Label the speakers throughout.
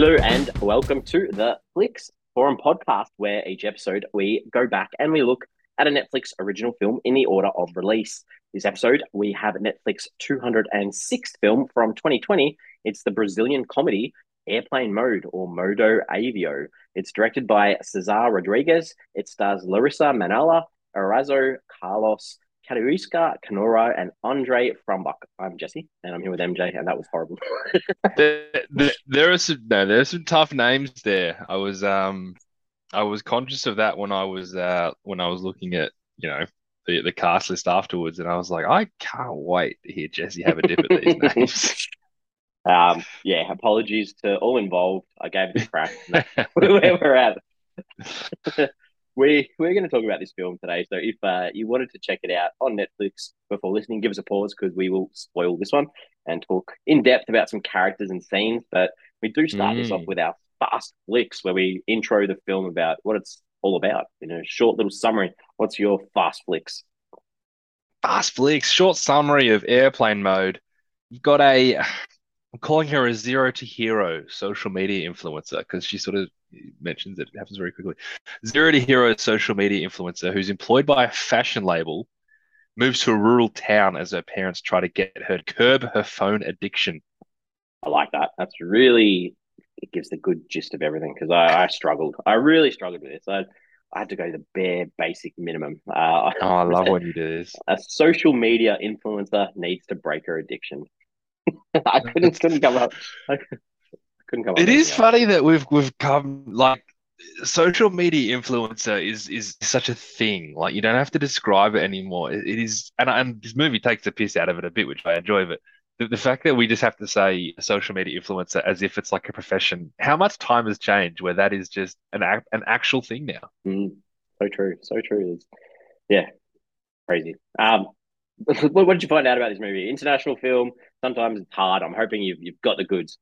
Speaker 1: Hello and welcome to the Flicks Forum podcast, where each episode we go back and we look at a Netflix original film in the order of release. This episode, we have Netflix 206th film from 2020. It's the Brazilian comedy Airplane Mode or Modo Avio. It's directed by Cesar Rodrigues. It stars Larissa Manoela, Erazo Carlos, Katiuska Kanora, and Andre Frumbach. I'm Jesse, and I'm here with MJ, and that was horrible.
Speaker 2: there, there, there are some no, there's some tough names there. I was um I was conscious of that when I was uh when I was looking at you know the, the cast list afterwards, and I was like, I can't wait to hear Jesse have a dip at these names.
Speaker 1: Um, yeah, apologies to all involved. I gave it a crack. where we're at. We we're going to talk about this film today. So if uh, you wanted to check it out on Netflix before listening, give us a pause because we will spoil this one and talk in depth about some characters and scenes. But we do start mm. this off mm. with our fast flicks, where we intro the film about what it's all about in a short little summary. What's your fast flicks?
Speaker 2: Fast flicks, short summary of airplane mode. You've got a I'm calling her a zero to hero social media influencer because she sort of mentions it happens very quickly. Zero to hero social media influencer who's employed by a fashion label moves to a rural town as her parents try to get her to curb her phone addiction.
Speaker 1: I like that. That's really it gives the good gist of everything because I, I, struggled. I really struggled with this. I, I had to go to the bare basic minimum.
Speaker 2: Uh, oh, I love when you do this.
Speaker 1: A social media influencer needs to break her addiction. I couldn't couldn't come up. I couldn't come.
Speaker 2: It is funny that we've we've come like social media influencer is is such a thing. Like you don't have to describe it anymore. it, it is, and and this movie takes the piss out of it a bit, which I enjoy. But the, the fact that we just have to say social media influencer as if it's like a profession, how much time has changed where that is just an an actual thing now.
Speaker 1: Mm, so true, so true. It's, yeah, crazy. Um, what, did you find out about this movie? International film. Sometimes it's hard. I'm hoping you've you've got the goods.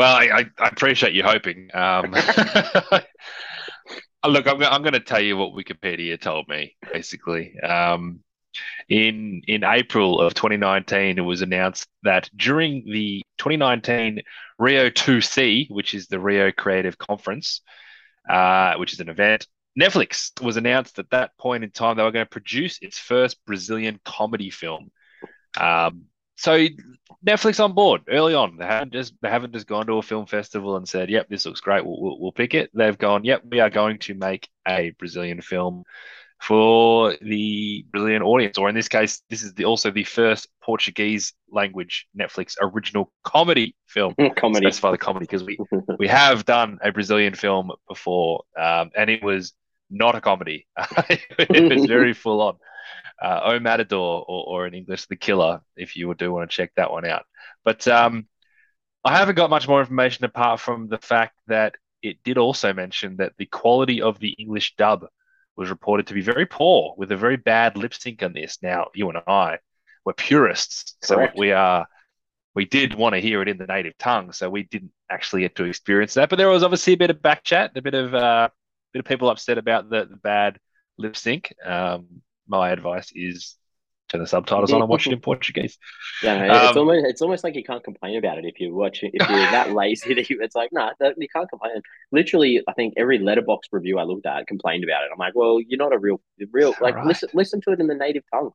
Speaker 2: Well, I, I appreciate you hoping. Um, look, I'm, I'm going to tell you what Wikipedia told me. Basically, um, in in April of 2019, it was announced that during the 2019 Rio 2C, which is the Rio Creative Conference, uh, which is an event Netflix was announced at that point in time they were going to produce its first Brazilian comedy film. Um, so Netflix on board early on. They haven't just they haven't just gone to a film festival and said, "Yep, this looks great. We'll, we'll, we'll pick it." They've gone, "Yep, we are going to make a Brazilian film for the Brazilian audience." Or in this case, this is the, also the first Portuguese language Netflix original comedy film.
Speaker 1: comedy.
Speaker 2: Specify the comedy because we we have done a Brazilian film before, um, and it was not a comedy. it was very full on. Uh, O Matador, or, or in English, The Killer, if you do want to check that one out. But um, I haven't got much more information apart from the fact that it did also mention that the quality of the English dub was reported to be very poor, with a very bad lip sync on this. Now, you and I were purists, Correct. so we are. We did want to hear it in the native tongue, so we didn't actually get to experience that. But there was obviously a bit of back chat, a bit of uh, bit of people upset about the, the bad lip sync. Um, my advice is turn the subtitles on and watch it in Portuguese.
Speaker 1: Yeah, no, it's um, almost it's almost like you can't complain about it if you watch it. If you're that lazy, that you, it's like no, nah, you can't complain. Literally, I think every letterboxd review I looked at complained about it. I'm like, well, you're not a real real like right? listen listen to it in the native tongue.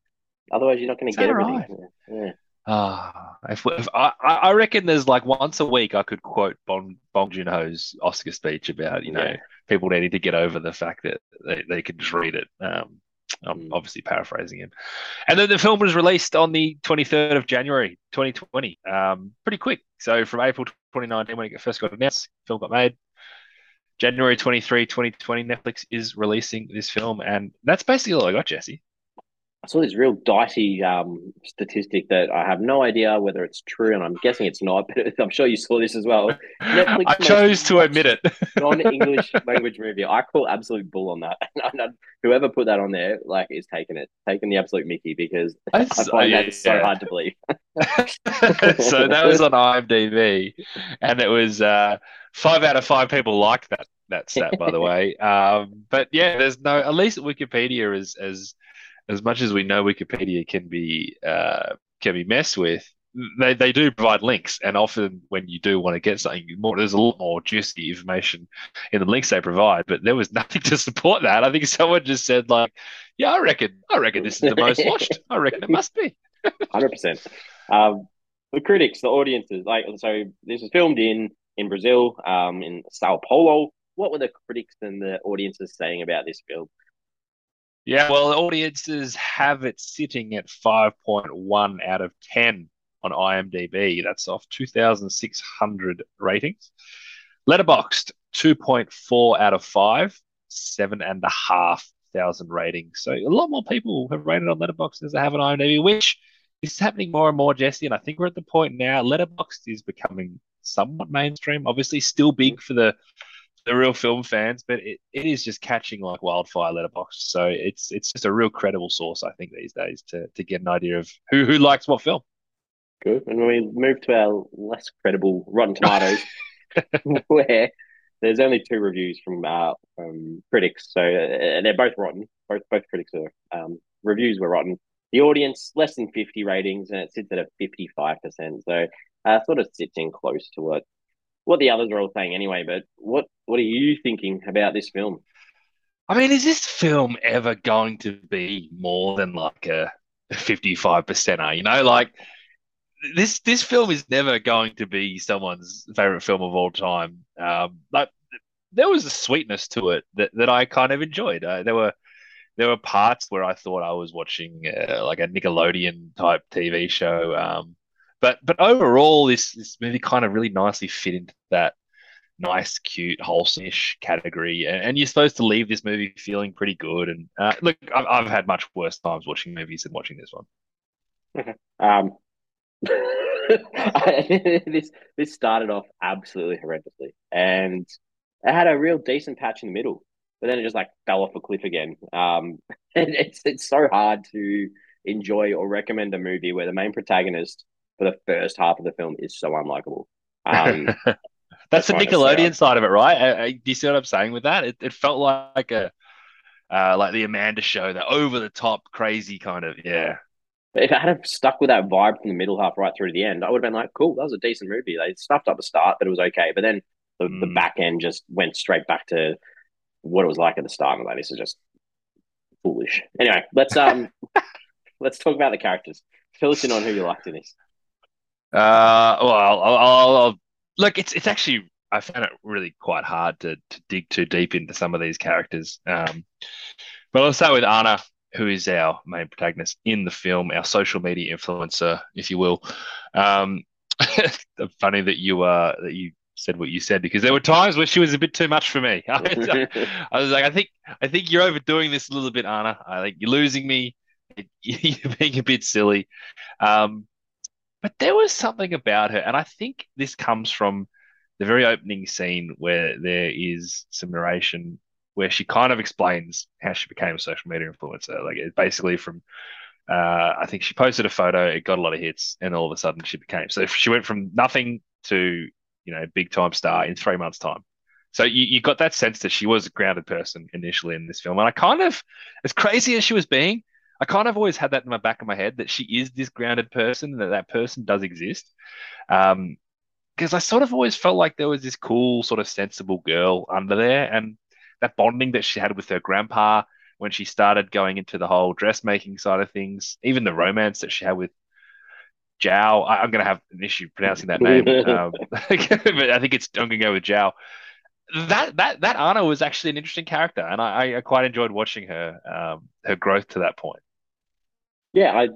Speaker 1: Otherwise, you're not going to get everything. Right? Yeah. yeah.
Speaker 2: Ah, if, if I, I reckon there's like once a week I could quote Bong Bong Joon Ho's Oscar speech about you know yeah. people needing to get over the fact that they, they can just read it. Um, I'm mm. obviously paraphrasing him. And then the film was released on the 23rd of January 2020. Um, pretty quick. So from April 2019 when it first got announced, film got made. January 23, 2020, Netflix is releasing this film, and that's basically all I got, Jesse.
Speaker 1: I saw this real dicey um, statistic that I have no idea whether it's true, and I'm guessing it's not, but I'm sure you saw this as well.
Speaker 2: Netflix I chose to admit it.
Speaker 1: non-English language movie. I call absolute bull on that. Whoever put that on there, like, is taking it, taking the absolute Mickey because I find yeah, that so yeah. hard to believe.
Speaker 2: so that was on IMDb, and it was uh, five out of five people liked that that stat, by the way. Um, but yeah, there's no. At least Wikipedia is as as much as we know Wikipedia can be uh, can be messed with, they, they do provide links, and often when you do want to get something more, there's a lot more juicy information in the links they provide. But there was nothing to support that. I think someone just said like, "Yeah, I reckon, I reckon this is the most watched. I reckon it must be."
Speaker 1: Hundred percent. Um, the critics, the audiences, like so, this was filmed in in Brazil, um, in Sao Paulo. What were the critics and the audiences saying about this film?
Speaker 2: Yeah, well, audiences have it sitting at 5.1 out of 10 on IMDb. That's off 2,600 ratings. Letterboxd, 2.4 out of 5, seven and a half thousand ratings. So a lot more people have rated on Letterboxd as they have on IMDb, which is happening more and more, Jesse. And I think we're at the point now. Letterboxd is becoming somewhat mainstream. Obviously, still big for the the real film fans, but it, it is just catching like wildfire letterboxd. So it's it's just a real credible source, I think, these days to to get an idea of who who likes what film.
Speaker 1: Good. And when we move to our less credible Rotten Tomatoes, where there's only two reviews from uh, um, critics, so uh, they're both rotten. Both both critics are um, reviews were rotten. The audience less than fifty ratings, and it sits at a fifty five percent. So uh, sort of sits in close to what what the others are all saying anyway. But what what are you thinking about this film?
Speaker 2: I mean, is this film ever going to be more than like a fifty-five percenter? You know, like this this film is never going to be someone's favorite film of all time. Um, but there was a sweetness to it that, that I kind of enjoyed. Uh, there were there were parts where I thought I was watching uh, like a Nickelodeon type TV show. Um, but but overall, this this movie kind of really nicely fit into that nice, cute, wholesome-ish category. And, and, you're supposed to leave this movie feeling pretty good. And uh, look, I've, I've, had much worse times watching movies than watching this one.
Speaker 1: Okay. Um, this this started off absolutely horrendously, and it had a real decent patch in the middle, but then it just like fell off a cliff again. Um, and it's it's so hard to enjoy or recommend a movie where the main protagonist for the first half of the film is so unlikable. Um,
Speaker 2: that's the Nickelodeon side of it, right? I, I, do you see what I'm saying with that? It, it felt like a uh, like the Amanda show, the over the top, crazy kind of yeah.
Speaker 1: If I had stuck with that vibe from the middle half right through to the end, I would have been like, cool, that was a decent movie. They stuffed up the start, but it was okay. But then the, mm. the back end just went straight back to what it was like at the start. And like, this is just foolish. Anyway, let's um let's talk about the characters. Fill us in on who you liked in this.
Speaker 2: Uh, well, I'll, I'll, I'll, look. It's it's actually I found it really quite hard to to dig too deep into some of these characters. Um, but I'll start with Anna, who is our main protagonist in the film, our social media influencer, if you will. Um, funny that you uh that you said what you said because there were times where she was a bit too much for me. I was like, I think I think you're overdoing this a little bit, Anna. I think you're losing me. You're being a bit silly. Um, but there was something about her, and I think this comes from the very opening scene where there is some narration where she kind of explains how she became a social media influencer. Like it's basically from uh, I think she posted a photo, it got a lot of hits, and all of a sudden she became so she went from nothing to you know big time star in three months' time. So you, you got that sense that she was a grounded person initially in this film, and I kind of, as crazy as she was being, I kind of always had that in my back of my head that she is this grounded person, that that person does exist. Um, because I sort of always felt like there was this cool, sort of sensible girl under there, and that bonding that she had with her grandpa when she started going into the whole dressmaking side of things, even the romance that she had with Zhao. I, am going to have an issue pronouncing that name, um, but I think it's I'm going to go with Zhao. That that that Anna was actually an interesting character, and I, I quite enjoyed watching her um, her growth to that point
Speaker 1: yeah, I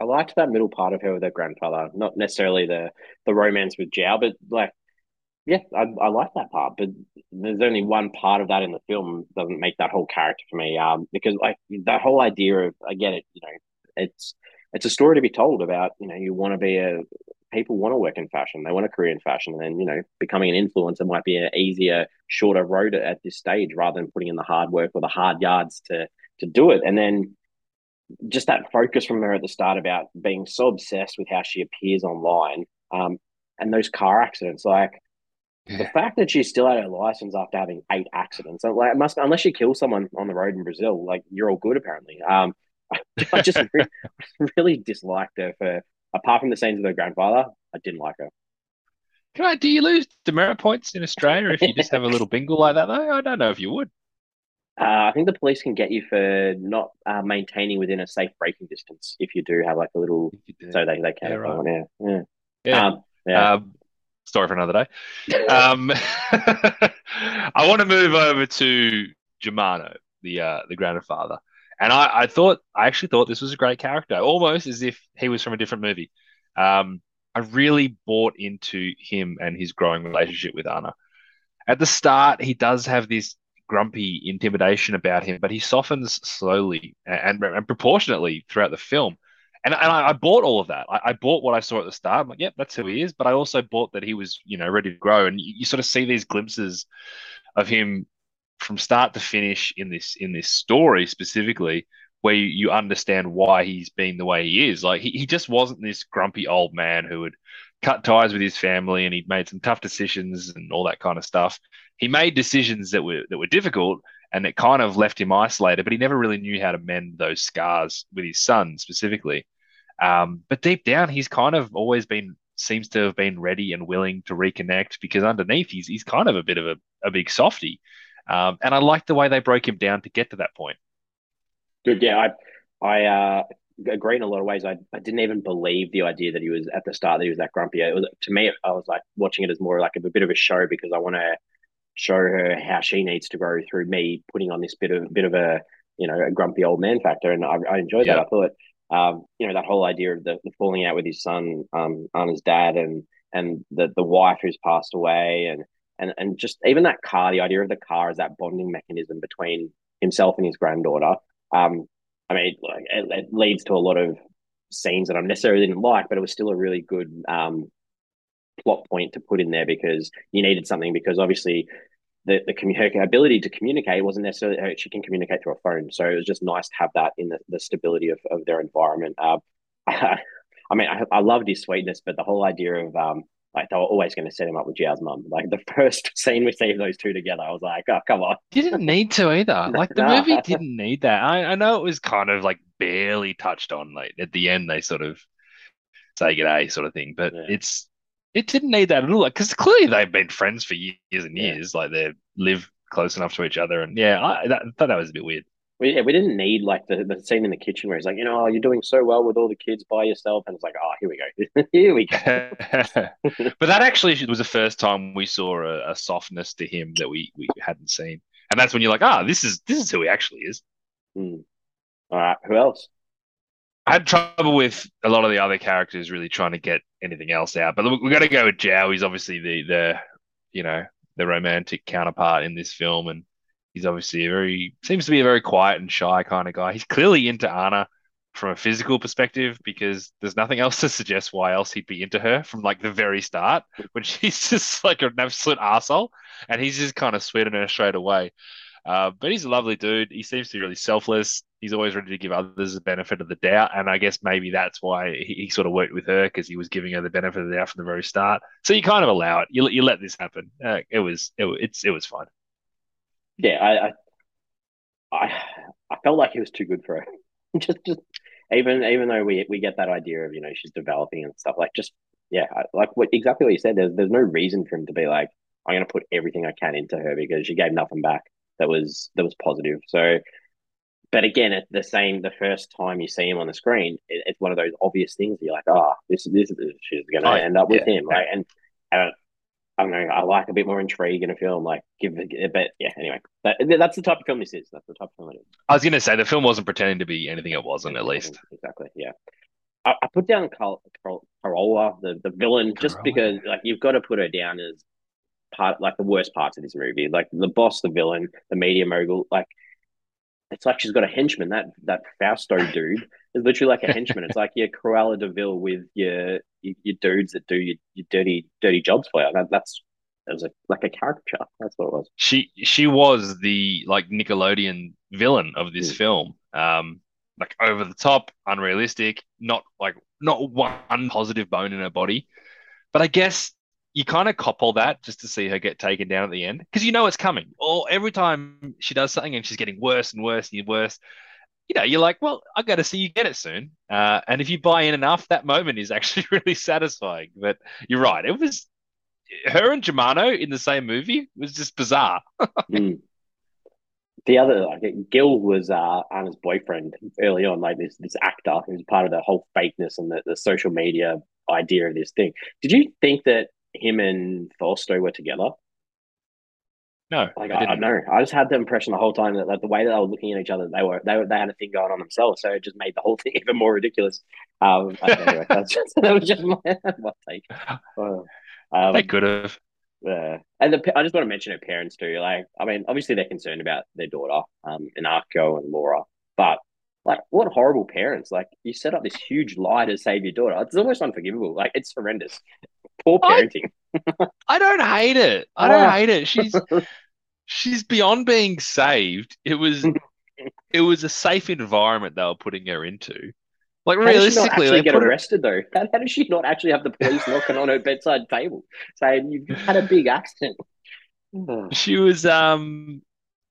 Speaker 1: I liked that middle part of her with her grandfather. Not necessarily the the romance with Zhao, but like, yeah, I I like that part. But there's only one part of that in the film doesn't make that whole character for me. Um, because like that whole idea of I get it, you know, it's it's a story to be told about. You know, you want to be a people want to work in fashion, they want a career in fashion, and then you know, becoming an influencer might be an easier, shorter road at this stage rather than putting in the hard work or the hard yards to to do it, and then just that focus from her at the start about being so obsessed with how she appears online um, and those car accidents like yeah. the fact that she's still had her license after having eight accidents like must unless you kill someone on the road in brazil like you're all good apparently um, i just really, really disliked her for apart from the scenes with her grandfather, I didn't like her.
Speaker 2: Can I? Do you lose demerit points in Australia if you just have a little bingle like that? Though I don't know if you would.
Speaker 1: Uh, I think the police can get you for not uh, maintaining within a safe braking distance if you do have like a little, so they, they can.
Speaker 2: Yeah, right.
Speaker 1: Yeah, yeah.
Speaker 2: Yeah.
Speaker 1: Um, yeah.
Speaker 2: Um, story for another day. Um, I want to move over to Germano, the uh, the grandfather, and I, I thought I actually thought this was a great character, almost as if he was from a different movie. Um, I really bought into him and his growing relationship with Anna. At the start, he does have this grumpy intimidation about him, but he softens slowly and, and proportionately throughout the film. And, and I, I bought all of that. I, I, bought what I saw at the start. I'm like, yep, that's who he is. But I also bought that he was, you know, ready to grow. And you, you sort of see these glimpses of him from start to finish in this in this story specifically, where you, you understand why he's been the way he is. Like he, he just wasn't this grumpy old man who had cut ties with his family and he'd made some tough decisions and all that kind of stuff. He made decisions that were that were difficult and it kind of left him isolated, but he never really knew how to mend those scars with his son specifically. Um, but deep down, he's kind of always been seems to have been ready and willing to reconnect because underneath he's he's kind of a bit of a, a big softy. Um, and I like the way they broke him down to get to that point.
Speaker 1: Good, yeah, I I uh, agree in a lot of ways. I, I didn't even believe the idea that he was at the start that he was that grumpy. It was to me, I was like watching it as more like a, a bit of a show because I want to show her how she needs to grow through me putting on this bit of bit of a you know a grumpy old man factor, and I, I enjoyed
Speaker 2: Yeah.
Speaker 1: that. I thought um, you know that whole idea of the, the falling out with his son, um, Anna's dad, and and the the wife who's passed away, and and and just even that car, the idea of the car as that bonding mechanism between himself and his granddaughter. Um, I mean, like it, it leads to a lot of scenes that I necessarily didn't like, but it was still a really good um plot point to put in there because you needed something because obviously the, the her ability to communicate wasn't necessarily her, she can communicate through a phone. So it was just nice to have that in the, the stability of, of their environment. Uh, I, I mean, I, I loved his sweetness, but the whole idea of um, like they were always going to set him up with Jiao's mum. Like the first scene we see of those two together, I was like, oh come on.
Speaker 2: Didn't need to either. Like the
Speaker 1: Nah.
Speaker 2: movie didn't need that. I, I know it was kind of like barely touched on. Like at the end, they sort of say g'day sort of thing, but
Speaker 1: Yeah.
Speaker 2: it's it didn't need that at all. Because clearly they've been friends for years and
Speaker 1: Yeah.
Speaker 2: years. Like they live close enough to each other, and yeah, I that, thought that was a bit weird.
Speaker 1: We, yeah, we didn't need like the, the scene in the kitchen where he's like, you know, oh, you're doing so well with all the kids by yourself, and it's like, oh, here we go, here we go.
Speaker 2: but that actually was the first time we saw a, a softness to him that we we hadn't seen, and that's when you're like, ah, this is this is who he actually is.
Speaker 1: Hmm. All right, who else?
Speaker 2: I had trouble with a lot of the other characters really trying to get anything else out, but we've got to go with Zhao. He's obviously the the you know the romantic counterpart in this film, and he's obviously a very seems to be a very quiet and shy kind of guy. He's clearly into Anna from a physical perspective because there's nothing else to suggest why else he'd be into her from like the very start when she's just like an absolute asshole, and he's just kind of sweating her straight away. Uh, but he's a lovely dude. He seems to be really selfless. He's always ready to give others the benefit of the doubt. And I guess maybe that's why he, he sort of worked with her because he was giving her the benefit of the doubt from the very start. So you kind of allow it. You, you let this happen. Uh, it was it, it's it was fine.
Speaker 1: Yeah, I, I, I, felt like he was too good for her. just, just even, even though we we get that idea of you know she's developing and stuff like just yeah, like what exactly what you said. There's there's no reason for him to be like I'm going to put everything I can into her because she gave nothing back that was that was positive. So, but again, at the same the first time you see him on the screen, it, it's one of those obvious things. You're like, oh, this this she's going to
Speaker 2: Oh,
Speaker 1: end up with
Speaker 2: yeah,
Speaker 1: him, right? And uh, I don't know. I like a bit more intrigue in a film. Like, give it, but yeah. Anyway, that, that's the type of film this is. That's the type of film it is.
Speaker 2: I was gonna say the film wasn't pretending to be anything it wasn't. At least
Speaker 1: exactly. Yeah. I, I put down Carol, Carol, Carola, the the villain, just because like you've got to put her down as part like the worst parts of this movie, like the boss, the villain, the media mogul. Like it's like she's got a henchman. That that Fausto dude is literally like a henchman. It's like your Cruella de Vil with your your, dudes that do your, your dirty dirty jobs for you. That, that's that was a, like a caricature. That's what it was.
Speaker 2: she she was the like Nickelodeon villain of this
Speaker 1: Mm.
Speaker 2: film. Um, like over the top, unrealistic, not like not one positive bone in her body. But I guess you kind of cop all that just to see her get taken down at the end because you know it's coming. Or every time she does something and she's getting worse and worse and worse, you know, you're like, well, I got to see you get it soon. Uh, and if you buy in enough, that moment is actually really satisfying. But you're right. It was her and Germano in the same movie was just bizarre.
Speaker 1: mm. The other, like, Gil was uh, Anna's boyfriend early on, like this this actor who's part of the whole fakeness and the, the social media idea of this thing. Did you think that him and Fausto were together?
Speaker 2: No,
Speaker 1: like I, I, don't know. I just had the impression the whole time that like the way that they were looking at each other, they were they were they had a thing going on themselves, so it just made the whole thing even more ridiculous. Um, anyway, just, that was just my, my take.
Speaker 2: Um, they could have.
Speaker 1: Yeah, and the, I just want to mention her parents too. Like, I mean, obviously they're concerned about their daughter, um, Enrico and Laura, but like, what horrible parents! Like, you set up this huge lie to save your daughter. It's almost unforgivable. Like, it's horrendous. Poor parenting.
Speaker 2: I, I don't hate it. I don't hate it. She's she's beyond being saved. It was it was a safe environment they were putting her into. Like how realistically,
Speaker 1: did she get arrested her... though. How, how did she not actually have the police knocking on her bedside table saying you've had a big accident?
Speaker 2: she was um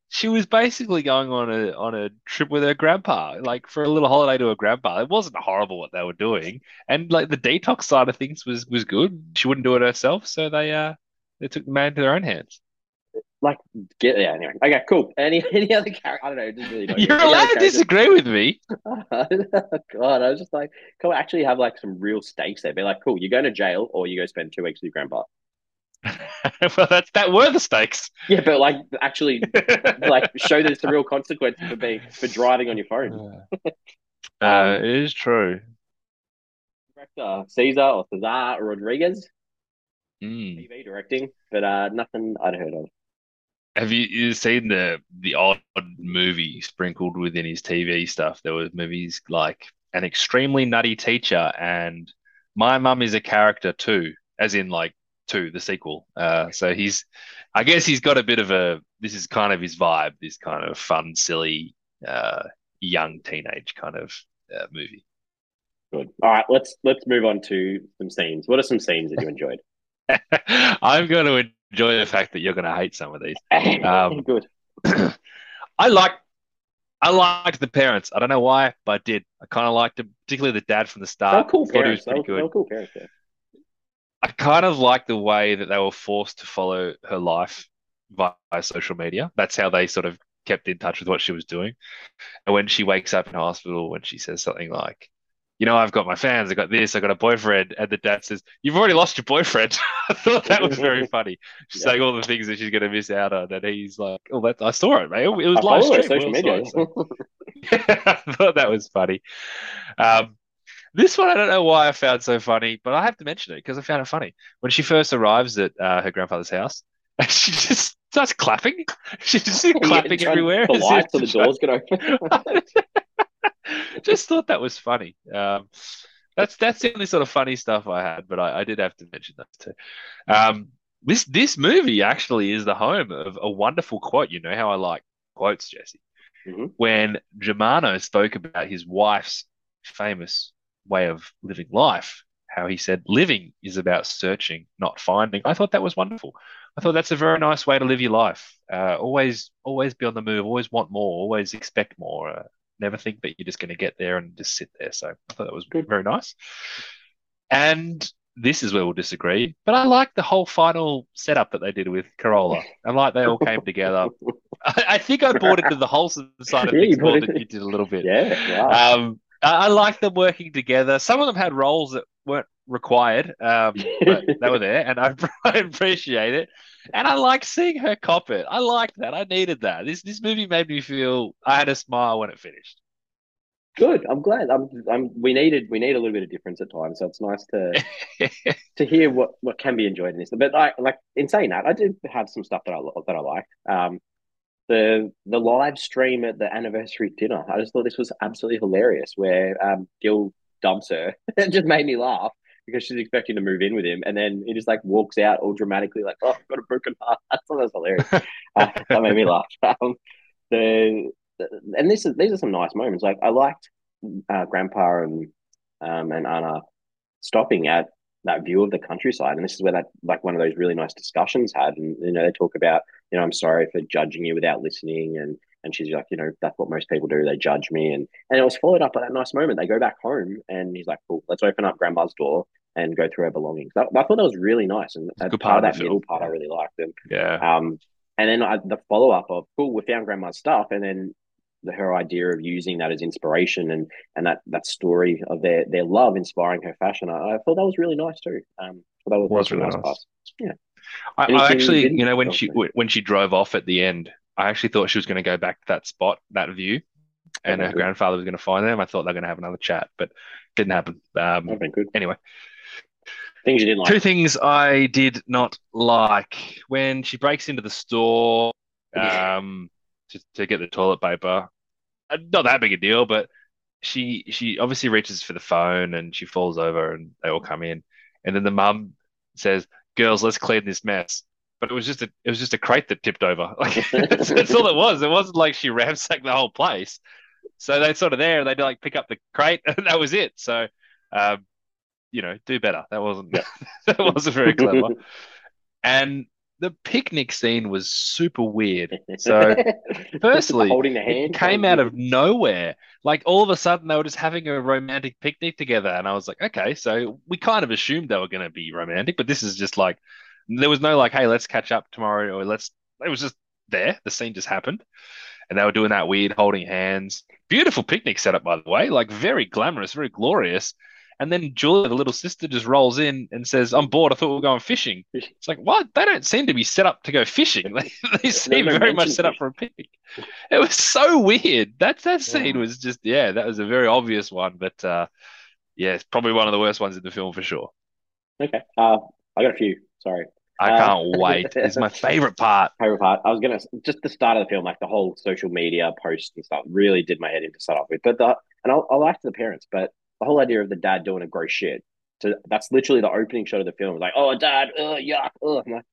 Speaker 2: she was basically going on a on a trip with her grandpa, like for a little holiday to her grandpa. It wasn't horrible what they were doing, and like the detox side of things was was good. She wouldn't do it herself, so they uh they took the man to their own hands.
Speaker 1: Like get yeah anyway. Okay cool. Any any other character i don't know just really
Speaker 2: you're allowed to disagree with me.
Speaker 1: God i was just like can we actually have like some real stakes there. Be like cool you're going to jail or you go spend two weeks with your grandpa
Speaker 2: well that's that were the stakes
Speaker 1: yeah but like actually like show that it's a real consequence for being for driving on your phone
Speaker 2: uh, um, it is true
Speaker 1: director caesar or cesar rodrigues
Speaker 2: mm.
Speaker 1: TV directing, but uh, nothing I'd heard of.
Speaker 2: Have you, you seen the the odd movie sprinkled within his TV stuff? There were movies like An Extremely Nutty Teacher and My Mum is a Character too, as in like two, the sequel. Uh, so he's, I guess he's got a bit of a. This is kind of his vibe. This kind of fun, silly, uh, young teenage kind of uh, movie.
Speaker 1: Good. All right, let's let's move on to some scenes. What are some scenes that you enjoyed?
Speaker 2: I'm going to enjoy the fact that you're going to hate some of these. Um,
Speaker 1: Good.
Speaker 2: I like I liked the parents. I don't know why, but I did. I kind of liked them, particularly the dad from the start.
Speaker 1: They're cool parents. They were, they were cool parents. Yeah.
Speaker 2: I kind of like the way that they were forced to follow her life via social media. That's how they sort of kept in touch with what she was doing. And when she wakes up in hospital, when she says something like, you know, I've got my fans, I got this, I got a boyfriend. And the dad says, You've already lost your boyfriend. I thought that was very funny. She's yeah. saying all the things that she's going to miss out on. And he's like, Oh, that I saw it, mate. It was I live stream. Social media. So. I thought that was funny. Um, this one, I don't know why I found so funny, but I have to mention it because I found it funny. When she first arrives at uh, her grandfather's house, and she just starts clapping. She's just clapping everywhere.
Speaker 1: The lights or the doors get open.
Speaker 2: just thought that was funny. Um, that's that's the only sort of funny stuff I had, but I, I did have to mention that too. Um, this this movie actually is the home of a wonderful quote. You know how I like quotes, Jesse.
Speaker 1: Mm-hmm.
Speaker 2: When Germano spoke about his wife's famous way of living life, how he said living is about searching, not finding. I thought that was wonderful. I thought that's a very nice way to live your life. Uh, always, always be on the move. Always want more. Always expect more. Uh, never think that you're just going to get there and just sit there. So I thought that was Good. very nice. And this is where we'll disagree, but I like the whole final setup that they did with Carola. I like they all came together. I, I, think I bought into the wholesome side of yeah, things more than you did a little bit.
Speaker 1: Yeah.
Speaker 2: Wow. Um, I, I like them working together. Some of them had roles that weren't required, um, but they were there, and I, I appreciate it. And I like seeing her cop it. I liked that. I needed that. This this movie made me feel I had a smile when it finished.
Speaker 1: Good. I'm glad. I'm. I'm. We needed. We need a little bit of difference at times, so it's nice to to hear what what can be enjoyed in this. But I like in saying that, I did have some stuff that I that I liked. Um, the the live stream at the anniversary dinner. I just thought this was absolutely hilarious. Where um, Gil dumps her. it just made me laugh because she's expecting to move in with him, and then he just like walks out all dramatically, like, "Oh, I've got a broken heart." I thought that was hilarious. uh, that made me laugh. Um, the, the, and this is these are some nice moments. Like I liked uh, Grandpa and um, and Anna stopping at that view of the countryside, and this is where that like one of those really nice discussions had, and you know they talk about you know I'm sorry for judging you without listening, and and she's like, you know, that's what most people do. They judge me, and and it was followed up by that nice moment. They go back home, and he's like, cool, let's open up Grandma's door and go through her belongings. I, I thought that was really nice, and
Speaker 2: good
Speaker 1: part,
Speaker 2: part
Speaker 1: of that middle part I really liked. And
Speaker 2: Yeah.
Speaker 1: um, and then I, the follow up of cool, we found grandma's stuff, and then the, her idea of using that as inspiration and and that that story of their their love inspiring her fashion. I, I thought that was really nice too. Um, so that was,
Speaker 2: Was really
Speaker 1: nice
Speaker 2: nice.
Speaker 1: Yeah.
Speaker 2: I, I actually, you know, when she
Speaker 1: sorry.
Speaker 2: when she drove off at the end, I actually thought she was going to go back to that spot, that view, and her
Speaker 1: good.
Speaker 2: grandfather was going to find them. I thought they were going to have another chat, but didn't happen. Um,
Speaker 1: good.
Speaker 2: anyway,
Speaker 1: Things you didn't like.
Speaker 2: two things I did not like when she breaks into the store um, to, to get the toilet paper. Uh, Not that big a deal, but she she obviously reaches for the phone and she falls over and they all come in, and then the mum says, "Girls, let's clean this mess." But it was just a it was just a crate that tipped over. Like that's, that's all it was. It wasn't like she ransacked the whole place. So they sort of there and they'd like pick up the crate and that was it. So um, you know, do better. That wasn't
Speaker 1: Yeah.
Speaker 2: that wasn't very clever. And the picnic scene was super weird. So firstly,
Speaker 1: holding the
Speaker 2: it
Speaker 1: hand
Speaker 2: came out of nowhere. Like all of a sudden, they were just having a romantic picnic together, and I was like, okay, so we kind of assumed they were going to be romantic, but this is just like there was no like, hey, let's catch up tomorrow, or let's. It was just there. The scene just happened, and they were doing that weird holding hands. Beautiful picnic setup, by the way, like very glamorous, very glorious. And then Julia, the little sister, just rolls in and says, "I'm bored. I thought we were going fishing." It's like, what? They don't seem to be set up to go fishing. They, they seem
Speaker 1: no
Speaker 2: very much set up for a picnic. It was so weird. That that scene
Speaker 1: Yeah.
Speaker 2: was just, yeah, that was a very obvious one, but uh, yeah, it's probably one of the worst ones in the film for sure.
Speaker 1: Okay. Uh, I got a few. Sorry.
Speaker 2: I
Speaker 1: Uh,
Speaker 2: can't wait. It's my favorite part.
Speaker 1: favorite part. I was gonna just the start of the film, like the whole social media posts and stuff, really did my head in to start off with. But the and I'll, I liked the parents, but the whole idea of the dad doing a gross shit. So that's literally the opening shot of the film. Like, oh, dad, oh, yuck, oh. I'm like,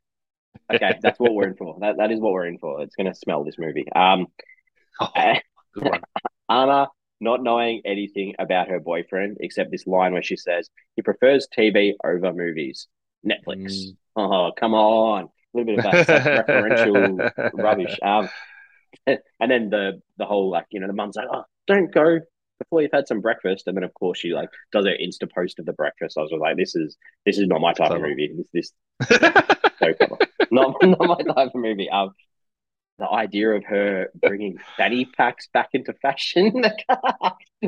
Speaker 1: okay, that's what we're in for. That that is what we're in for. It's gonna smell this movie. Um,
Speaker 2: Oh,
Speaker 1: uh. Anna not knowing anything about her boyfriend except this line where she says he prefers TV over movies. Netflix.
Speaker 2: Mm.
Speaker 1: Oh, come on. A little bit of that self-referential rubbish. Um, and then the the whole like you know the mum's like, oh, don't go before you've had some breakfast, and then of course she like does her insta post of the breakfast. I was like, this is this is not my type
Speaker 2: Clever.
Speaker 1: of movie. This this so not not my type of movie. Um, the idea of her bringing fanny packs back into fashion, like,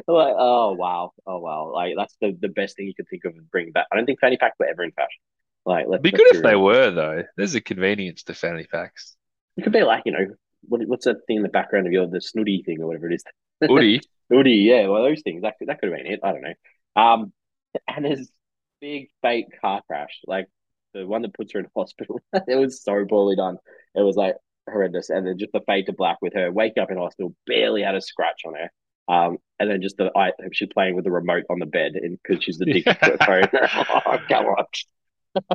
Speaker 1: oh wow, oh wow, like that's the the best thing you could think of bringing back. I don't think fanny packs were ever in fashion. Like, let's
Speaker 2: Be good if they
Speaker 1: real.
Speaker 2: were though. There's a convenience to fanny packs.
Speaker 1: It could be like you know what, what's that thing in the background of your the snooty thing or whatever it is.
Speaker 2: Woody,
Speaker 1: Snooty, yeah, well those things that could, that could have been it. I don't know. Um, and there's big fake car crash, like the one that puts her in hospital. it was so poorly done. It was like horrendous, and then just the fade to black with her waking up in hospital, barely had a scratch on her. Um, and then just the I she's playing with the remote on the bed because she's addicted to her phone. oh, come on.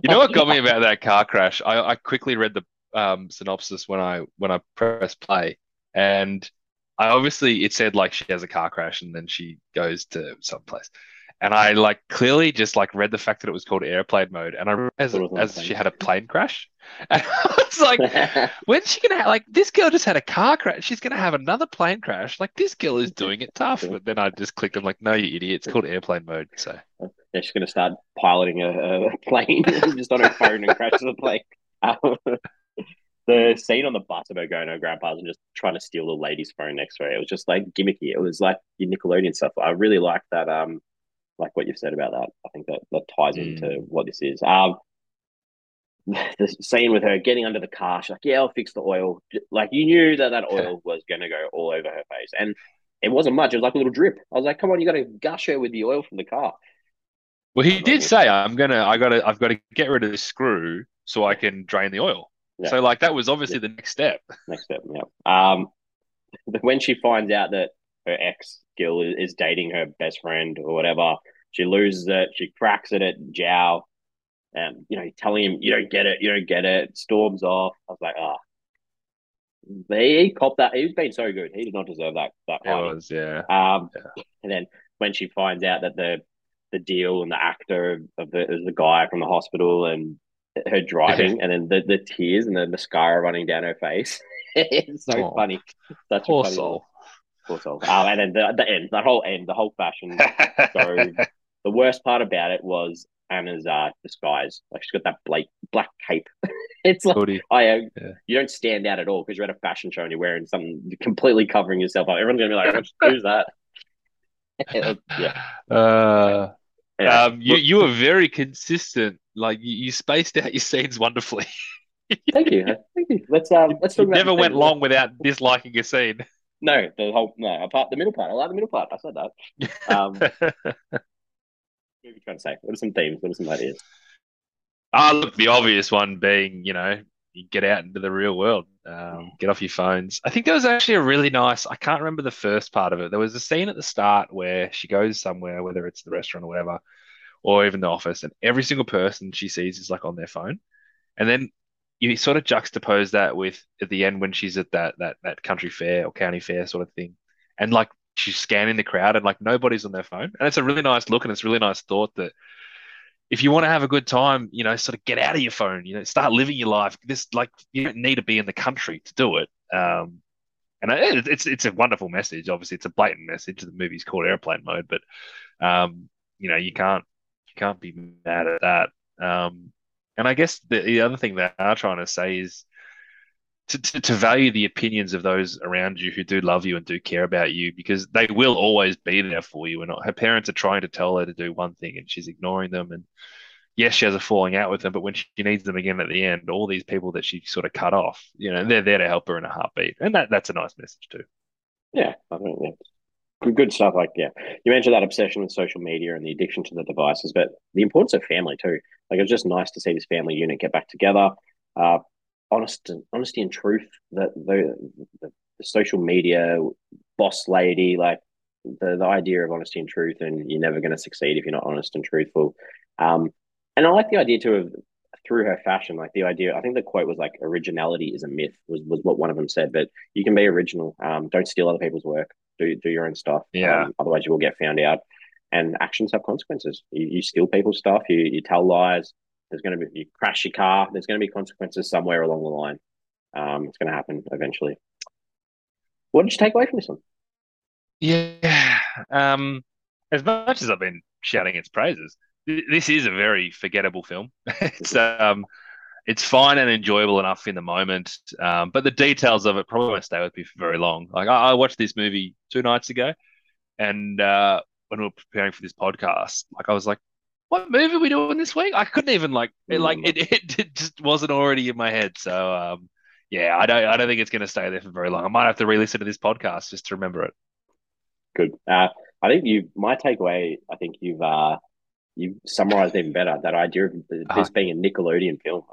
Speaker 2: you know what got me about that car crash? I, I quickly read the um, synopsis when I when I pressed play, and I obviously it said like she has a car crash and then she goes to someplace, and I like clearly just like read the fact that it was called airplane mode, and I realized
Speaker 1: It was on a
Speaker 2: as
Speaker 1: plane.
Speaker 2: she had a plane crash, and I was like, when's she gonna have like this girl just had a car crash? She's gonna have another plane crash. Like this girl is doing it tough. But then I just clicked. I'm like, no, you idiot! It's called airplane mode. So
Speaker 1: Yeah, she's to start piloting a, a plane just on her phone and crashes the plane. Um, the scene on the bus of her going to grandpa's and just trying to steal the lady's phone next to her, it was just like gimmicky. It was like your Nickelodeon stuff. I really like that. Um, like what you've said about that. I think that that ties
Speaker 2: Mm.
Speaker 1: into what this is. Um, the scene with her getting under the car, she's like, "Yeah, I'll fix the oil." Like you knew that that oil was going to go all over her face, and it wasn't much. It was like a little drip. I was like, "Come on, you got to gush her with the oil from the car."
Speaker 2: Well, he did say, "I'm gonna, I gotta, I've got to get rid of this screw so I can drain the oil."
Speaker 1: Yeah.
Speaker 2: So, like, that was obviously the next step.
Speaker 1: Next step, yeah. Um, when she finds out that her ex Gil is, dating her best friend or whatever, she loses it. She cracks at it at Jow, and you know, telling him you don't get it, you don't get it. Storms off. I was like, ah, he, he copped that. He was being so good. He did not deserve that. That
Speaker 2: was, yeah.
Speaker 1: Um,
Speaker 2: Yeah.
Speaker 1: and then when she finds out that the the deal and the actor of the is the guy from the hospital and her driving, and then the, the tears and the mascara running down her face. it's so
Speaker 2: Oh,
Speaker 1: funny. Such
Speaker 2: Poor
Speaker 1: a funny
Speaker 2: soul.
Speaker 1: Poor soul. Oh, and then the, the end, the whole end, the whole fashion. So the worst part about it was Anna's uh, disguise. Like she's got that black black cape. it's like
Speaker 2: Hoodie.
Speaker 1: I uh,
Speaker 2: Yeah.
Speaker 1: you don't stand out at all because you're at a fashion show and you're wearing something completely covering yourself up. Everyone's gonna be like, "Who's that?" yeah.
Speaker 2: Uh,
Speaker 1: Anyway,
Speaker 2: um, you you were very consistent. Like you, you spaced out your scenes wonderfully.
Speaker 1: thank you, thank you. Let's um, let's
Speaker 2: You
Speaker 1: talk about
Speaker 2: never went long without disliking a scene.
Speaker 1: No, the whole no, apart the middle part. I like the middle part. I said that. Um, what are you trying to say? What are some themes? What are some ideas?
Speaker 2: Ah, look, the obvious one being, you know, you get out into the real world, um, get off your phones. I think there was actually a really nice, I can't remember the first part of it. There was a scene at the start where she goes somewhere, whether it's the restaurant or whatever, or even the office, and every single person she sees is like on their phone. And then you sort of juxtapose that with at the end when she's at that that that country fair or county fair sort of thing, and like she's scanning the crowd and like nobody's on their phone, and it's a really nice look and it's a really nice thought that if you want to have a good time, you know, sort of get out of your phone, you know, start living your life. This like you don't need to be in the country to do it. Um, and it, it's it's a wonderful message. Obviously, it's a blatant message. The movie's called Airplane Mode, but um, you know, you can't you can't be mad at that. Um, and I guess the, the other thing they are trying to say is to, to, to value the opinions of those around you who do love you and do care about you because they will always be there for you. And her parents are trying to tell her to do one thing and she's ignoring them. And yes, she has a falling out with them, but when she needs them again at the end, all these people that she sort of cut off, you know, they're there to help her in a heartbeat. And that that's a nice message too.
Speaker 1: Yeah, I think yeah. Good, good stuff. Like, yeah, you mentioned that obsession with social media and the addiction to the devices, but the importance of family too. Like, it was just nice to see this family unit get back together. Uh, honest, honesty and truth. That the, the the social media boss lady, like the the idea of honesty and truth, and you're never going to succeed if you're not honest and truthful. Um, and I like the idea too of through her fashion, like the idea. I think the quote was like, "Originality is a myth," was was what one of them said. But you can be original. Um, don't steal other people's work. Do do your own stuff.
Speaker 2: Yeah.
Speaker 1: Um, otherwise, you will get found out. And actions have consequences. You, you steal people's stuff. You you tell lies. There's going to be you crash your car. There's going to be consequences somewhere along the line. Um, it's going to happen eventually. What did you take away from this one?
Speaker 2: Yeah. Um, as much as I've been shouting its praises, th- this is a very forgettable film. it's um, it's fine and enjoyable enough in the moment, um, but the details of it probably won't stay with me for very long. Like I, I watched this movie two nights ago, and uh, when we were preparing for this podcast, like I was like, "What movie are we doing this week?" I couldn't even like, it, like it, it, it just wasn't already in my head. So um, yeah, I don't, I don't think it's going to stay there for very long. I might have to re-listen to this podcast just to remember it.
Speaker 1: Good. Uh, I think you. My takeaway. I think you've uh, you've summarized even better that idea of this
Speaker 2: Uh-huh.
Speaker 1: being a Nickelodeon film.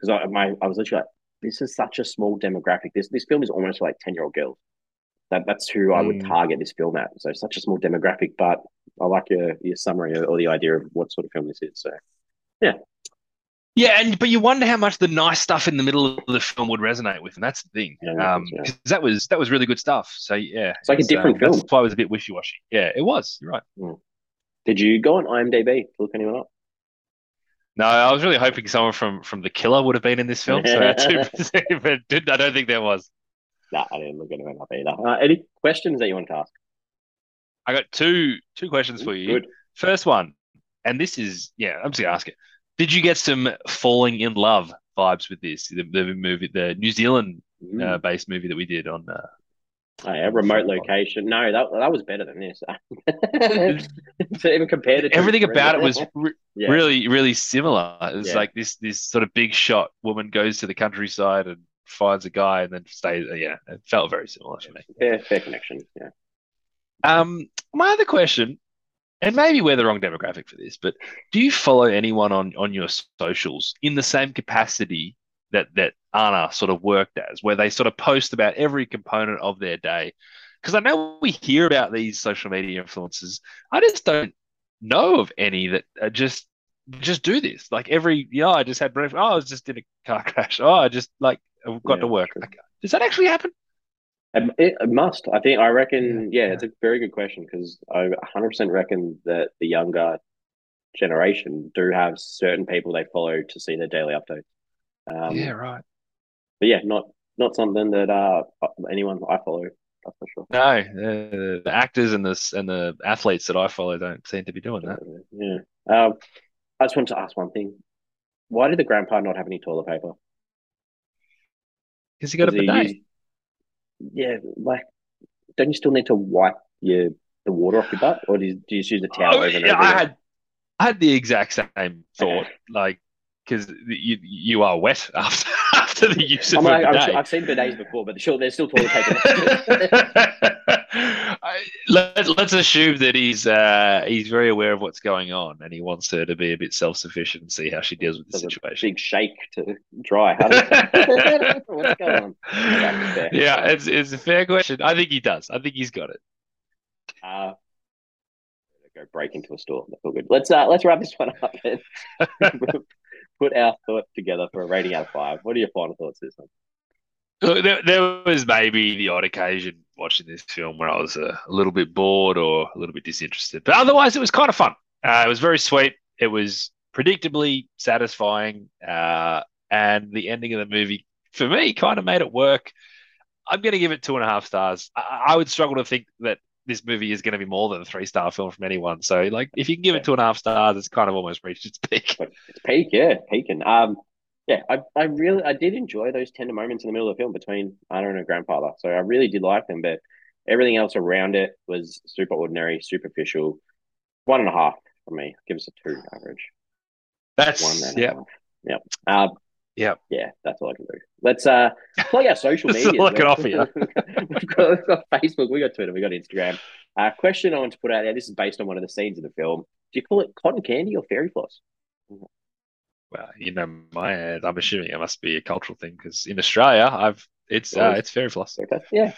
Speaker 1: Because I my I was literally like, this is such a small demographic. This this film is almost like ten year old girls. That that's who I would
Speaker 2: Mm.
Speaker 1: target this film at. So such a small demographic, but I like your your summary or the idea of what sort of film this is. So
Speaker 2: Yeah, Yeah, and but you wonder how much the nice stuff in the middle of the film would resonate with, and that's the thing.
Speaker 1: Yeah,
Speaker 2: Um,
Speaker 1: yeah.
Speaker 2: that was that was really good stuff. So yeah,
Speaker 1: It's like a different
Speaker 2: um,
Speaker 1: film.
Speaker 2: That's why it was a bit wishy washy. Yeah, it was. You're right.
Speaker 1: did you go on IMDb to look anyone up?
Speaker 2: No, I was really hoping someone from from The Killer would have been in this film. So but I don't think there was.
Speaker 1: Nah, I didn't look anyone up either. Uh, any questions that you want to ask?
Speaker 2: I got two two questions for you.
Speaker 1: Good.
Speaker 2: First one, and this is yeah, I'm just gonna ask it. Did you get some falling in love vibes with this? The, the movie, the New Zealand
Speaker 1: Mm.
Speaker 2: uh, based movie that we did on. Uh,
Speaker 1: Oh, yeah, remote location. No, that that was better than this. so even compared to
Speaker 2: everything about it was re-
Speaker 1: yeah.
Speaker 2: really really similar. It was
Speaker 1: Yeah.
Speaker 2: like this this sort of big shot woman goes to the countryside and finds a guy and then stays. Yeah, it felt very similar to me.
Speaker 1: fair, fair connection. Yeah.
Speaker 2: Um, my other question, and maybe we're the wrong demographic for this, but do you follow anyone on on your socials in the same capacity that that Anna sort of worked as, where they sort of post about every component of their day? Because I know we hear about these social media influencers. I just don't know of any that are just just do this. Like every, yeah, I just had breakfast. Oh, I was just in a car crash. Oh, I just like I've got
Speaker 1: Yeah,
Speaker 2: to work.
Speaker 1: true.
Speaker 2: Does that actually happen?
Speaker 1: It, it, must. I think. I reckon. Yeah,
Speaker 2: Yeah,
Speaker 1: it's a very good question because I 100% reckon that the younger generation do have certain people they follow to see their daily updates. Um,
Speaker 2: yeah, right.
Speaker 1: But yeah, not not something that uh anyone I follow. That's for sure.
Speaker 2: No, the, the actors and the and the athletes that I follow don't seem to be doing that.
Speaker 1: Yeah. Um, I just wanted to ask one thing. Why did the grandpa not have any toilet paper?
Speaker 2: Because you got a
Speaker 1: Does he
Speaker 2: bidet.
Speaker 1: use- yeah, like, don't you still need to wipe your the water off your butt, or do you, do you just use a towel
Speaker 2: Oh,
Speaker 1: over and
Speaker 2: yeah,
Speaker 1: over?
Speaker 2: I had I had the exact same thought, like because you you are wet after after the use of a
Speaker 1: like,
Speaker 2: bidet.
Speaker 1: sure, I've seen bidets before, but sure, there's still toilet paper.
Speaker 2: Let, let's assume that he's uh, he's very aware of what's going on and he wants her to be a bit self-sufficient and see how she deals with the situation.
Speaker 1: Big shake to dry. What's going on? That's.
Speaker 2: Yeah, it's it's a fair question. I think he does. I think he's got it.
Speaker 1: Uh, go break into a store. That's all good. Let's uh, let's wrap this one up and put our thoughts together for a rating out of five. What are your final thoughts this one?
Speaker 2: Look, there, there was maybe the odd occasion watching this film where I was uh, a little bit bored or a little bit disinterested, but otherwise it was kind of fun. Uh, it was very sweet. It was predictably satisfying, uh, and the ending of the movie for me kind of made it work. I'm going to give it two and a half stars. I, I would struggle to think that this movie is going to be more than a three star film from anyone. So, like, if you can give it two and a half stars, it's kind of almost reached its peak.
Speaker 1: It's peak, yeah, peaking. Um, yeah, I, I really I did enjoy those tender moments in the middle of the film between Anna and her grandfather. So I really did like them, but everything else around it was super ordinary, superficial. One and a half for me. Give us a two average.
Speaker 2: That's
Speaker 1: One and a
Speaker 2: yeah,
Speaker 1: half. Yep. Um,
Speaker 2: Yep.
Speaker 1: Yeah, that's all I can do. Let's uh plug our social media.
Speaker 2: all I can offer you.
Speaker 1: we've, got, we've got Facebook, we got Twitter, we got Instagram. Uh, question I want to put out there. This is based on one of the scenes of the film. Do you call it cotton candy or fairy floss?
Speaker 2: Well, you know my ad. I'm assuming it must be a cultural thing because in Australia, I've it's uh, it's fairy floss.
Speaker 1: Okay. Yeah.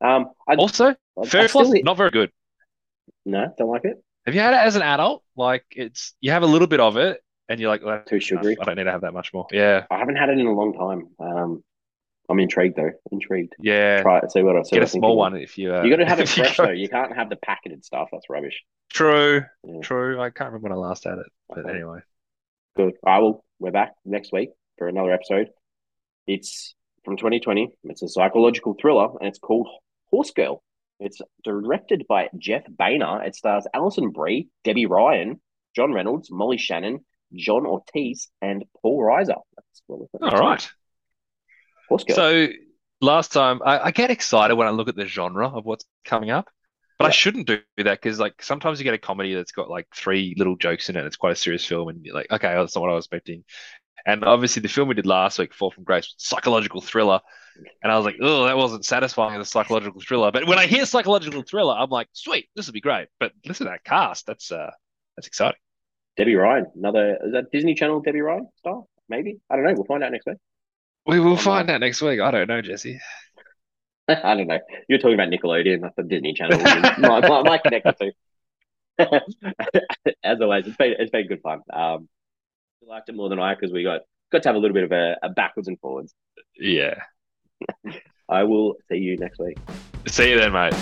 Speaker 1: Um, I,
Speaker 2: Also,
Speaker 1: I
Speaker 2: fairy
Speaker 1: still-
Speaker 2: floss not very good.
Speaker 1: No, don't like it.
Speaker 2: Have you had it as an adult? Like it's you have a little bit of it, and you're like, well,
Speaker 1: Too sugary.
Speaker 2: I don't need to have that much more. Yeah,
Speaker 1: I haven't had it in a long time. Um, I'm intrigued though. Intrigued.
Speaker 2: yeah.
Speaker 1: Try it. See what I see.
Speaker 2: Get a
Speaker 1: I
Speaker 2: small one if you. Uh,
Speaker 1: You got to have it fresh though. You can't have the packeted stuff. That's rubbish.
Speaker 2: True,
Speaker 1: Yeah.
Speaker 2: true. I can't remember when I last had it, but
Speaker 1: Okay.
Speaker 2: anyway.
Speaker 1: Good. I will. We're back next week for another episode. It's from 2020. It's a psychological thriller, and it's called Horse Girl. It's directed by Jeff Baena. It stars Alison Brie, Debby Ryan, John Reynolds, Molly Shannon, John Ortiz, and Paul Reiser. That's what we've.
Speaker 2: All right.
Speaker 1: Horse Girl.
Speaker 2: So last time, I, I get excited when I look at the genre of what's coming up, but I shouldn't do that because like sometimes you get a comedy that's got like three little jokes in it. It's quite a serious film, and you're like, okay, that's not what I was expecting. And obviously, the film we did last week, Fall from Grace, psychological thriller, and I was like, oh, that wasn't satisfying as a psychological thriller. But when I hear psychological thriller, I'm like, sweet, this will be great. But listen to that cast, that's uh, that's exciting.
Speaker 1: Debby Ryan. Another is that Disney Channel Debby Ryan style? Maybe. I don't know. We'll find out next week.
Speaker 2: We will find out next week. I don't know, Jesse.
Speaker 1: I don't know. You're talking about Nickelodeon, that's the Disney Channel. my, my, my connector too. As always, it's been it's been good fun. Um, you liked it more than I because we got got to have a little bit of a, a backwards and forwards.
Speaker 2: Yeah.
Speaker 1: I will see you next week.
Speaker 2: See you then, mate.